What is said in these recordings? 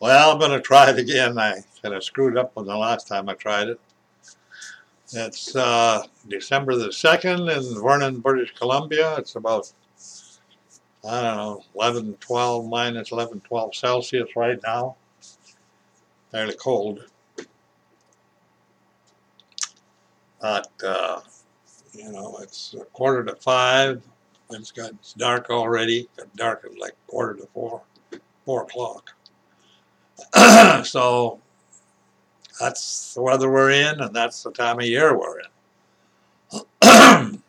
well, I'm going to try it again. I kind of screwed up on the last time I tried it. It's uh, December the 2nd in Vernon, British Columbia. It's about, I don't know, 11, 12, minus 11, 12 Celsius right now. Fairly cold. But, uh, you know, it's a quarter to five. It's got it's dark already. Got dark at like quarter to four, four o'clock. so that's the weather we're in, and that's the time of year we're in.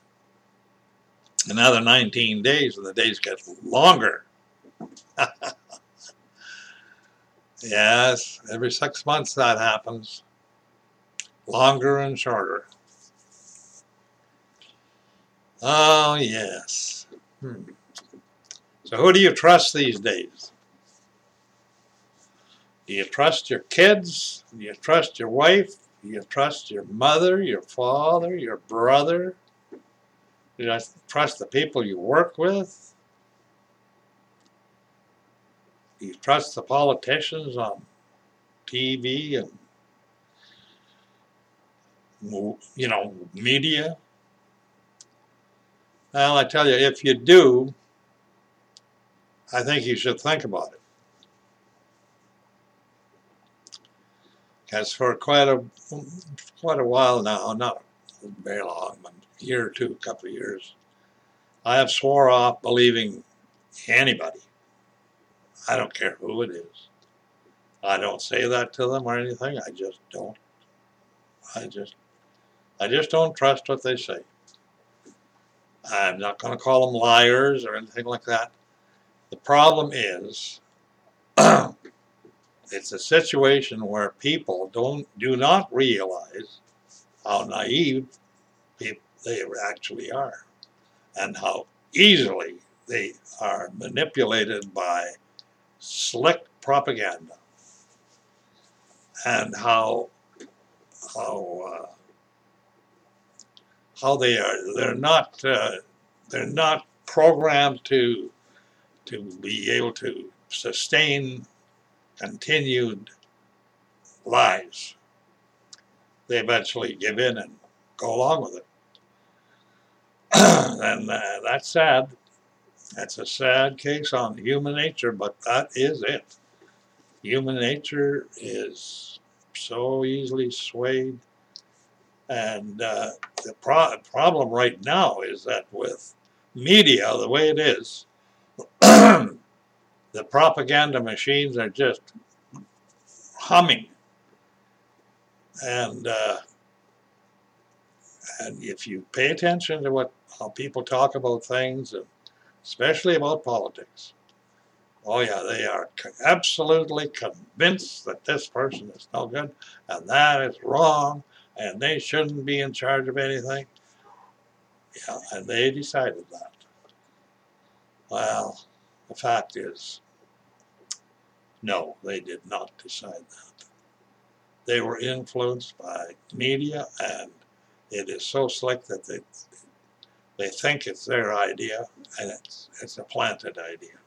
Another 19 days, and the days get longer. yes, every six months that happens. Longer and shorter. Oh, yes. Hmm. So who do you trust these days? Do you trust your kids? Do you trust your wife? Do you trust your mother, your father, your brother? Do you trust the people you work with? Do you trust the politicians on TV and you know media? Well, I tell you, if you do, I think you should think about it. Because for quite a quite a while now, not very long, but a year or two, a couple of years, I have swore off believing anybody. I don't care who it is. I don't say that to them or anything. I just don't. I just, I just don't trust what they say. I'm not going to call them liars or anything like that. The problem is it's a situation where people don't do not realize how naive they actually are and how easily they are manipulated by slick propaganda and how how uh, how they are. They're not uh, they're not programmed to to be able to sustain continued lies. They eventually give in and go along with it. and uh, that's sad. That's a sad case on human nature, but that is it. Human nature is so easily swayed and uh, the pro problem right now is that with media the way it is, the propaganda machines are just humming. And uh, and if you pay attention to what how people talk about things, especially about politics, oh yeah, they are absolutely convinced that this person is no good and that is wrong and they shouldn't be in charge of anything. Yeah, and they decided that. Well, the fact is, no, they did not decide that. They were influenced by media, and it is so slick that they they think it's their idea, and it's it's a planted idea.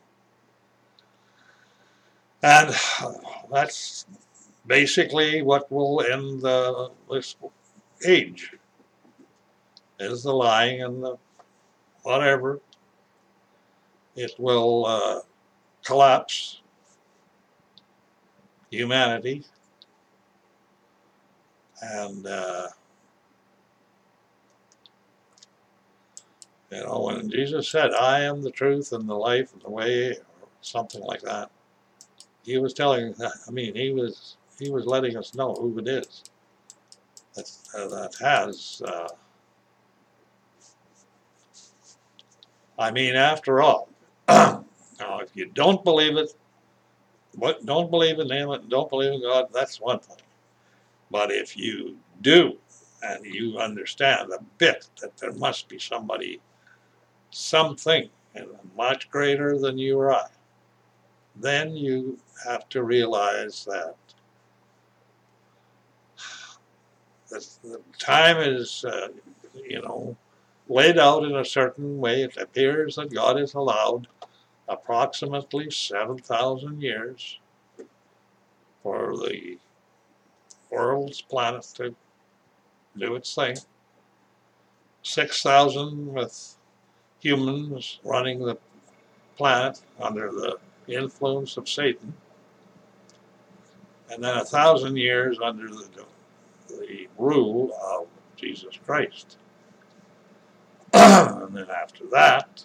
And uh, that's basically what will end the, this age is the lying and the whatever. It will uh, collapse humanity and uh, you know when Jesus said I am the truth and the life and the way or something like that he was telling I mean he was he was letting us know who it is that, uh, that has, uh, I mean, after all, now if you don't believe it, what, don't believe in him and don't believe in God, that's one thing. But if you do, and you understand a bit that there must be somebody, something much greater than you or I, then you have to realize that the, the time is, uh, you know, laid out in a certain way. It appears that God has allowed approximately 7,000 years for the world's planet to do its thing. 6,000 with humans running the planet under the influence of Satan. And then a thousand years under the, the rule of Jesus Christ. and then after that,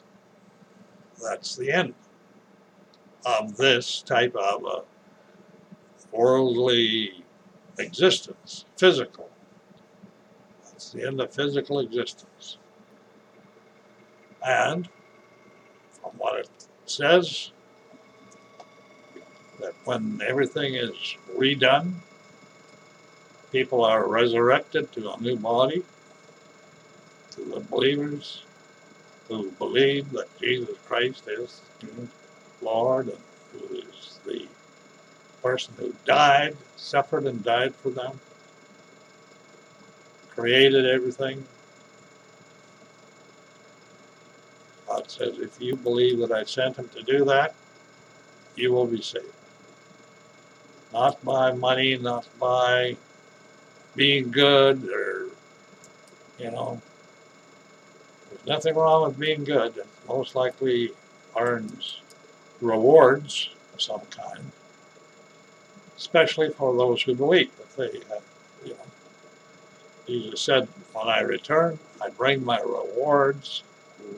that's the end of this type of worldly existence, physical. That's the end of physical existence. And from what it says, that when everything is redone, people are resurrected to a new body, to the believers who believe that Jesus Christ is Lord and who is the person who died, suffered and died for them, created everything. God says, if you believe that I sent him to do that, you will be saved. Not by money, not by being good or, you know, there's nothing wrong with being good. It most likely earns rewards of some kind, especially for those who believe that they have, you know. Jesus said, when I return, I bring my rewards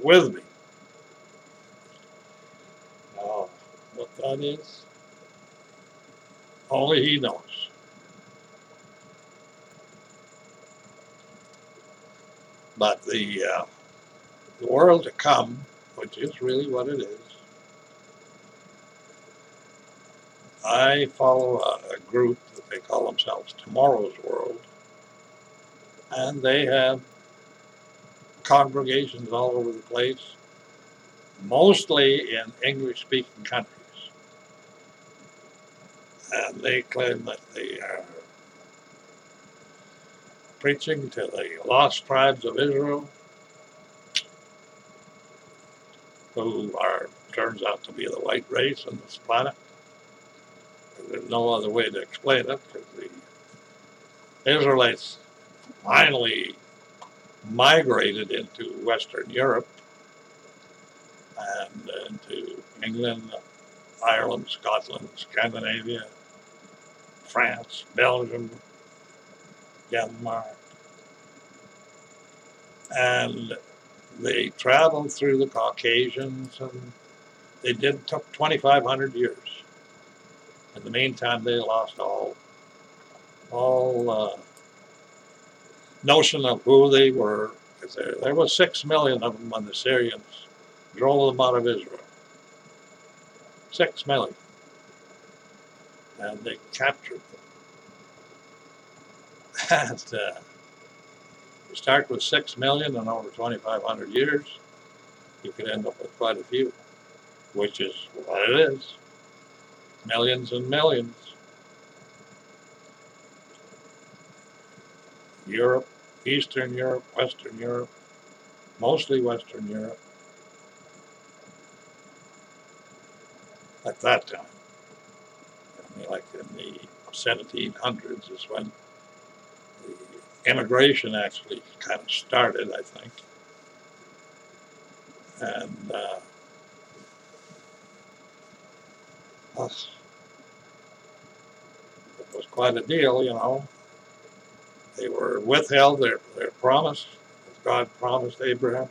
with me. Now, what that is, only He knows. But the, uh, the world to come, which is really what it is, I follow a, a group that they call themselves Tomorrow's World, and they have congregations all over the place, mostly in English speaking countries. And they claim that they are preaching to the lost tribes of Israel, who are turns out to be the white race on this planet. There's no other way to explain it because the Israelites finally migrated into Western Europe and into England, Ireland, Scotland, Scandinavia, France, Belgium, Denmark. And they traveled through the Caucasians and they did took 2,500 years. In the meantime, they lost all all uh, notion of who they were. There, there was six million of them when the Syrians drove them out of Israel. Six million. And they captured them. And uh, you start with six million and over 2,500 years, you could end up with quite a few, which is what it is. Millions and millions. Europe, Eastern Europe, Western Europe, mostly Western Europe. At that time, I mean, like in the 1700s is when immigration actually kind of started, I think. And uh, it was quite a deal, you know. They were withheld their, their promise, God promised Abraham,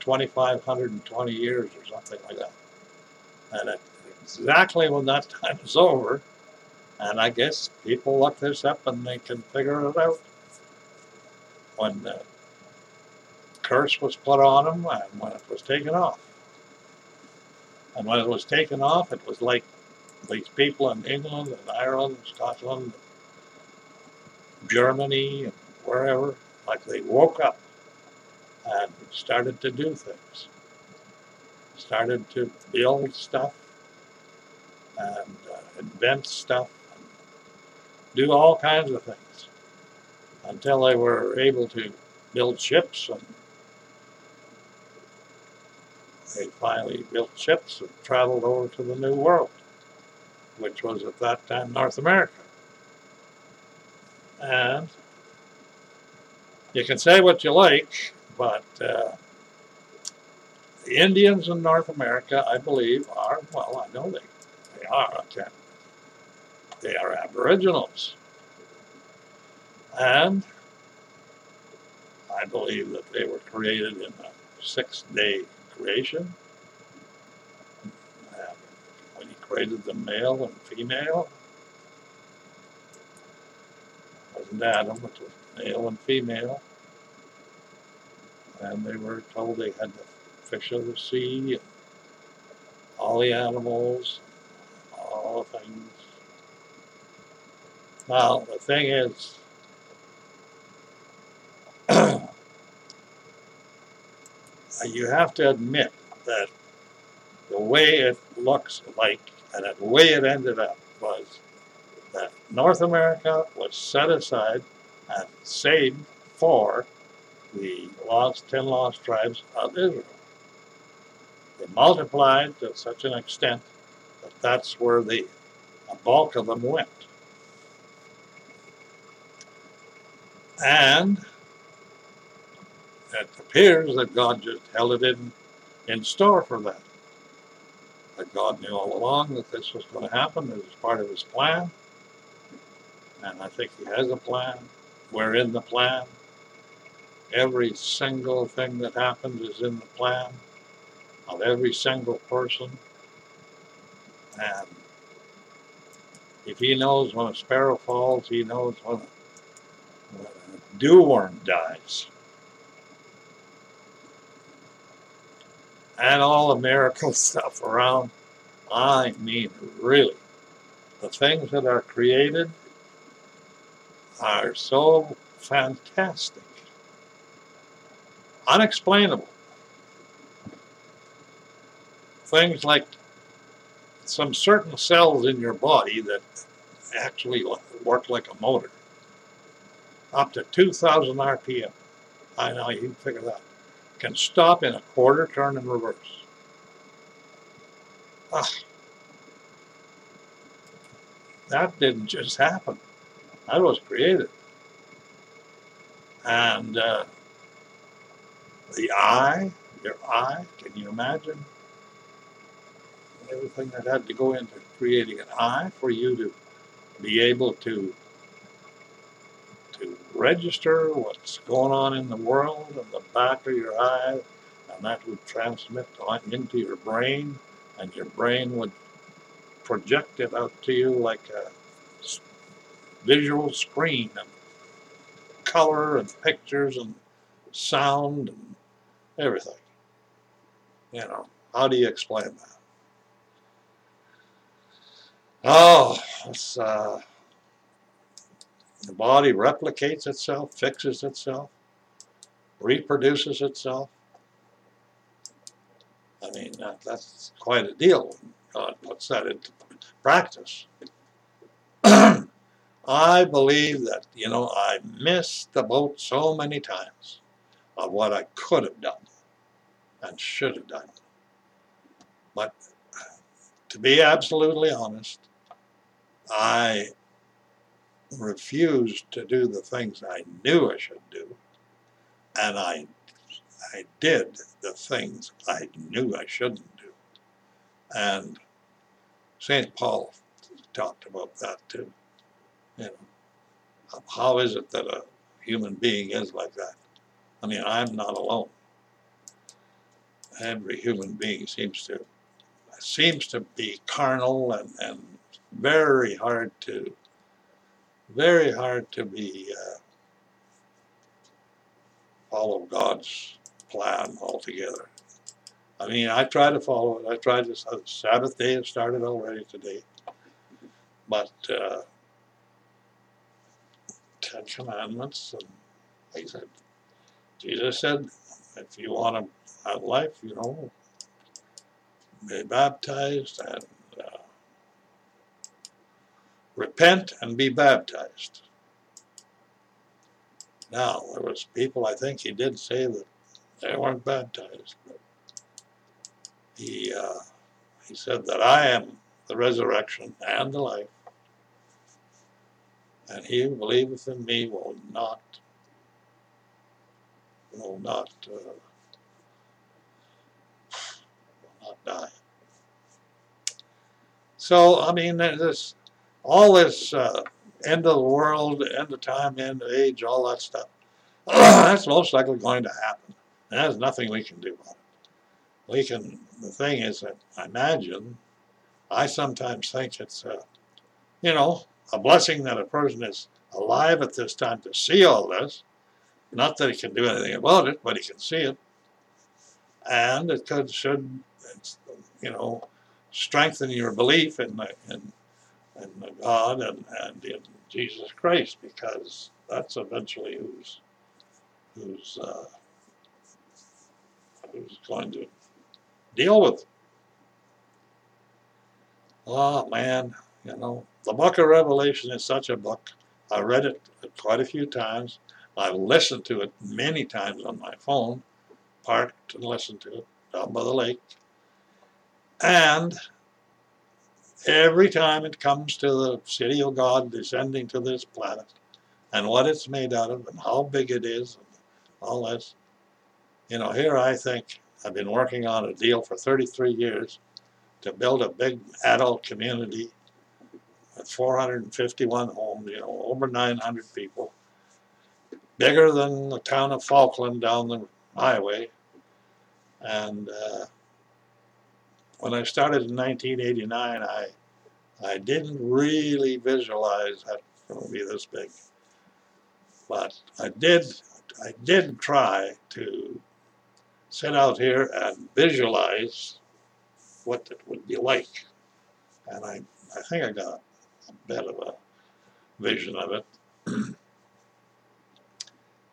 2,520 years or something like that. And exactly when that time is over, and I guess people look this up and they can figure it out. When the curse was put on them and when it was taken off. And when it was taken off, it was like these people in England and Ireland, and Scotland, Germany, and wherever, like they woke up and started to do things. Started to build stuff and uh, invent stuff, and do all kinds of things until they were able to build ships and they finally built ships and traveled over to the New World, which was at that time North America. And you can say what you like, but uh, the Indians in North America, I believe, are, well, I know they, they are, okay. They are Aboriginals. And I believe that they were created in a six day creation. And when he created the male and female, wasn't Adam, it was male and female. And they were told they had the fish of the sea all the animals, all the things. Now, the thing is, you have to admit that the way it looks like and the way it ended up was that North America was set aside and saved for the lost, ten lost tribes of Israel. They multiplied to such an extent that that's where the bulk of them went. And it appears that God just held it in, in store for that. That God knew all along that this was going to happen. It was part of his plan. And I think he has a plan. We're in the plan. Every single thing that happens is in the plan of every single person. And if he knows when a sparrow falls, he knows when a, when a dew worm dies. and all the miracle stuff around. I mean, really, the things that are created are so fantastic, unexplainable. Things like some certain cells in your body that actually work like a motor, up to 2,000 RPM. I know you can figure that can stop in a quarter turn in reverse. Ah, that didn't just happen. That was created. And uh, the eye, your eye, can you imagine everything that had to go into creating an eye for you to be able to to register what's going on in the world in the back of your eye, and that would transmit into your brain, and your brain would project it out to you like a visual screen and color and pictures and sound and everything. You know, how do you explain that? Oh, it's uh, the body replicates itself, fixes itself, reproduces itself. I mean, that, that's quite a deal when God puts that into practice. I believe that, you know, I missed the boat so many times of what I could have done and should have done. But uh, to be absolutely honest, I refused to do the things I knew I should do, and I, I did the things I knew I shouldn't do. And St. Paul talked about that too. You know, how is it that a human being is like that? I mean, I'm not alone. Every human being seems to seems to be carnal and, and very hard to very hard to be uh, follow God's plan altogether. I mean, I try to follow it. I tried this uh, Sabbath day has started already today, but uh, Ten Commandments, and I said, Jesus said, if you want to have life, you know, be baptized and repent and be baptized. Now, there was people, I think he did say that they weren't baptized. But he, uh, he said that I am the resurrection and the life, and he who believeth in me will not, will not, uh, will not die. So, I mean, this, all this uh, end of the world, end of time, end of age, all that stuff, that's most likely going to happen. And there's nothing we can do about it. We can, the thing is that I imagine, I sometimes think it's, uh, you know, a blessing that a person is alive at this time to see all this. Not that he can do anything about it, but he can see it. And it could, should, you know, strengthen your belief in, the in, in God and, and in Jesus Christ because that's eventually who's who's uh, who's going to deal with. Oh man, you know the Book of Revelation is such a book. I read it quite a few times. I've listened to it many times on my phone, parked and listened to it down by the lake. And every time it comes to the city of God descending to this planet and what it's made out of and how big it is and all this, you know, here I think I've been working on a deal for 33 years to build a big adult community with 451 homes, you know, over 900 people, bigger than the town of Falkland down the highway. And uh, when I started in 1989, I I didn't really visualize that it would be this big, but I did I did try to sit out here and visualize what it would be like, and I I think I got a bit of a vision of it.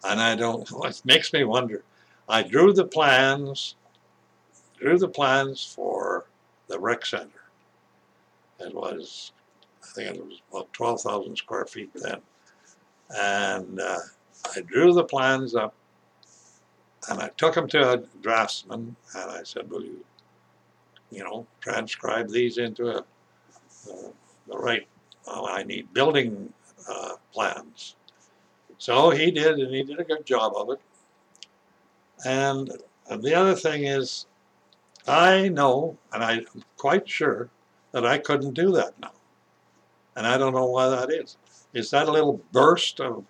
and I don't, it makes me wonder. I drew the plans drew the plans for the rec center. It was, I think it was about 12,000 square feet then. And uh, I drew the plans up and I took them to a draftsman and I said, will you, you know, transcribe these into a, uh, the right, oh, I need building uh, plans. So he did, and he did a good job of it. And, and the other thing is, I know, and I'm quite sure, that I couldn't do that now. And I don't know why that is. Is that a little burst of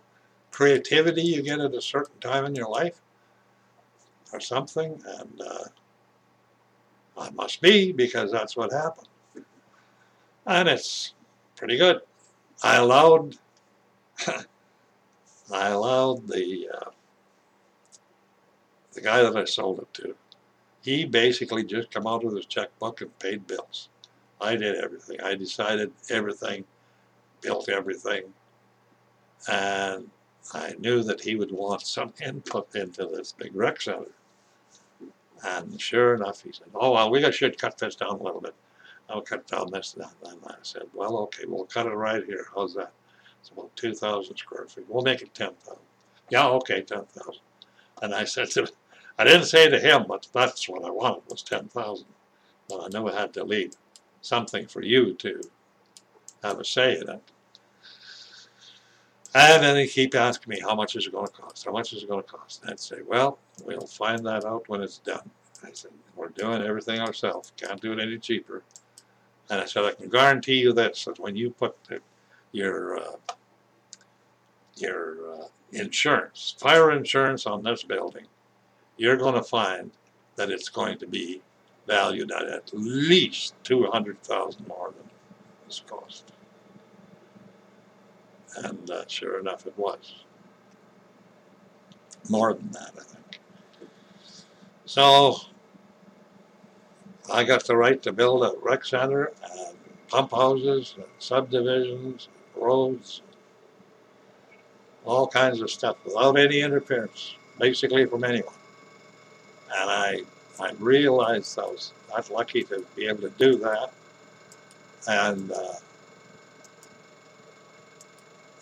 creativity you get at a certain time in your life? Or something? And uh, I must be, because that's what happened. And it's pretty good. I allowed, I allowed the, uh, the guy that I sold it to, he basically just come out with his checkbook and paid bills. I did everything. I decided everything, built everything, and I knew that he would want some input into this big rec center. And sure enough, he said, oh, well, we should cut this down a little bit. I'll cut down this and that. And I said, well, okay, we'll cut it right here. How's that? It's about 2,000 square feet. We'll make it 10,000. Yeah, okay, 10,000. And I said to I didn't say to him, but that's what I wanted was 10,000. But I knew I had to leave something for you to have a say in it. And then he keep asking me, how much is it going to cost? How much is it going to cost? And I'd say, well, we'll find that out when it's done. I said, we're doing everything ourselves. Can't do it any cheaper. And I said, I can guarantee you this, that when you put the, your uh, your uh, insurance, fire insurance on this building, you're going to find that it's going to be valued at at least 200,000 more than its cost. And uh, sure enough, it was. More than that, I think. So, I got the right to build a rec center and pump houses and subdivisions, roads, all kinds of stuff without any interference, basically from anyone. And I, I realized I was not lucky to be able to do that. And, uh,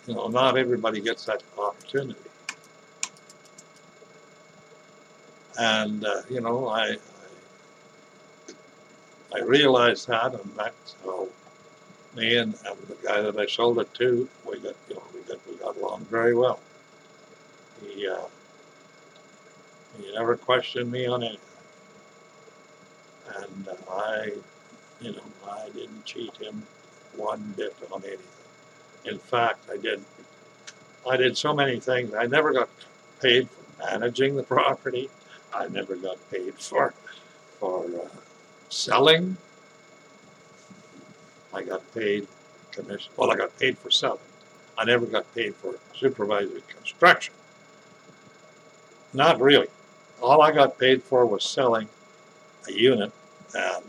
you know, not everybody gets that opportunity. And, uh, you know, I, I, I realized that, and that's how me and, and the guy that I sold it to, we got, you know, we got, we got along very well. He, uh, he never questioned me on anything. And I, you know, I didn't cheat him one bit on anything. In fact, I did, I did so many things. I never got paid for managing the property. I never got paid for, for uh, selling. I got paid commission, well, I got paid for selling. I never got paid for supervising construction. Not really. All I got paid for was selling a unit and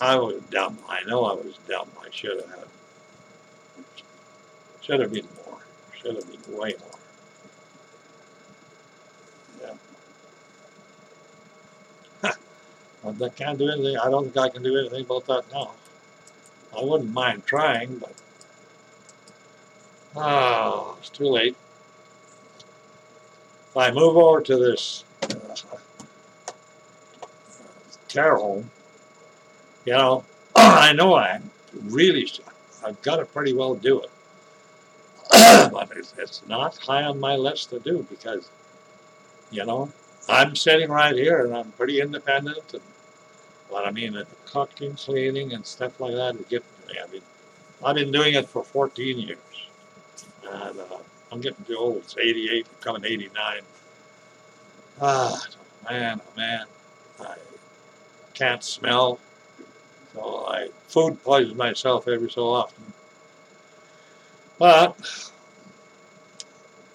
I was dumb. I know I was dumb. I should have had, should have been more. Should have been way more. Yeah. I can't do anything. I don't think I can do anything about that now. I wouldn't mind trying, but ah, it's too late. I move over to this uh, care home, you know, I know I'm really, I've got to pretty well do it. but it's, it's not high on my list to do because, you know, I'm sitting right here and I'm pretty independent and what I mean, cooking, cleaning and stuff like that is getting to me. I mean, I've been doing it for 14 years and uh, I'm getting too old. It's 88, coming 89. Ah, man, oh man, I can't smell. So I food poison myself every so often. But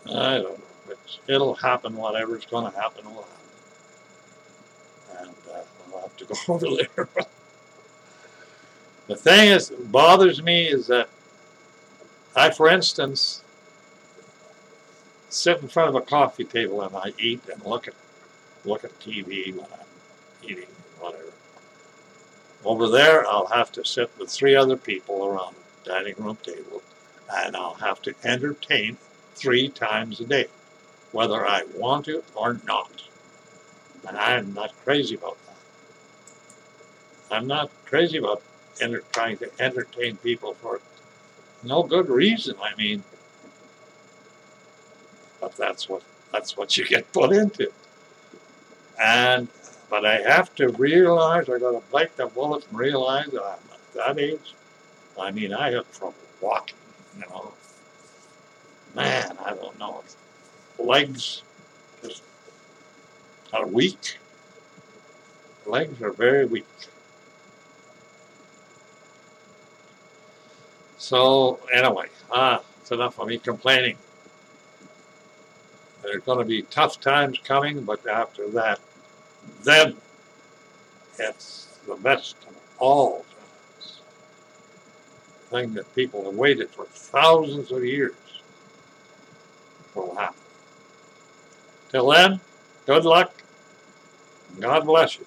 I don't know. It's, it'll happen. Whatever's going to happen will happen. And uh, I'll have to go over there. the thing is, bothers me is that I, for instance, sit in front of a coffee table and I eat and look at look at TV when I'm eating, whatever. Over there, I'll have to sit with three other people around the dining room table, and I'll have to entertain three times a day, whether I want to or not. And I'm not crazy about that. I'm not crazy about enter, trying to entertain people for no good reason. I mean, but that's what that's what you get put into. And but I have to realize I got to bite the bullet and realize that I'm at that age. I mean, I have trouble walking. You know, man, I don't know. Legs just are weak. Legs are very weak. So anyway, ah, it's enough of me complaining. There's going to be tough times coming, but after that, then it's the best of all times. The thing that people have waited for thousands of years will happen. Till then, good luck. God bless you.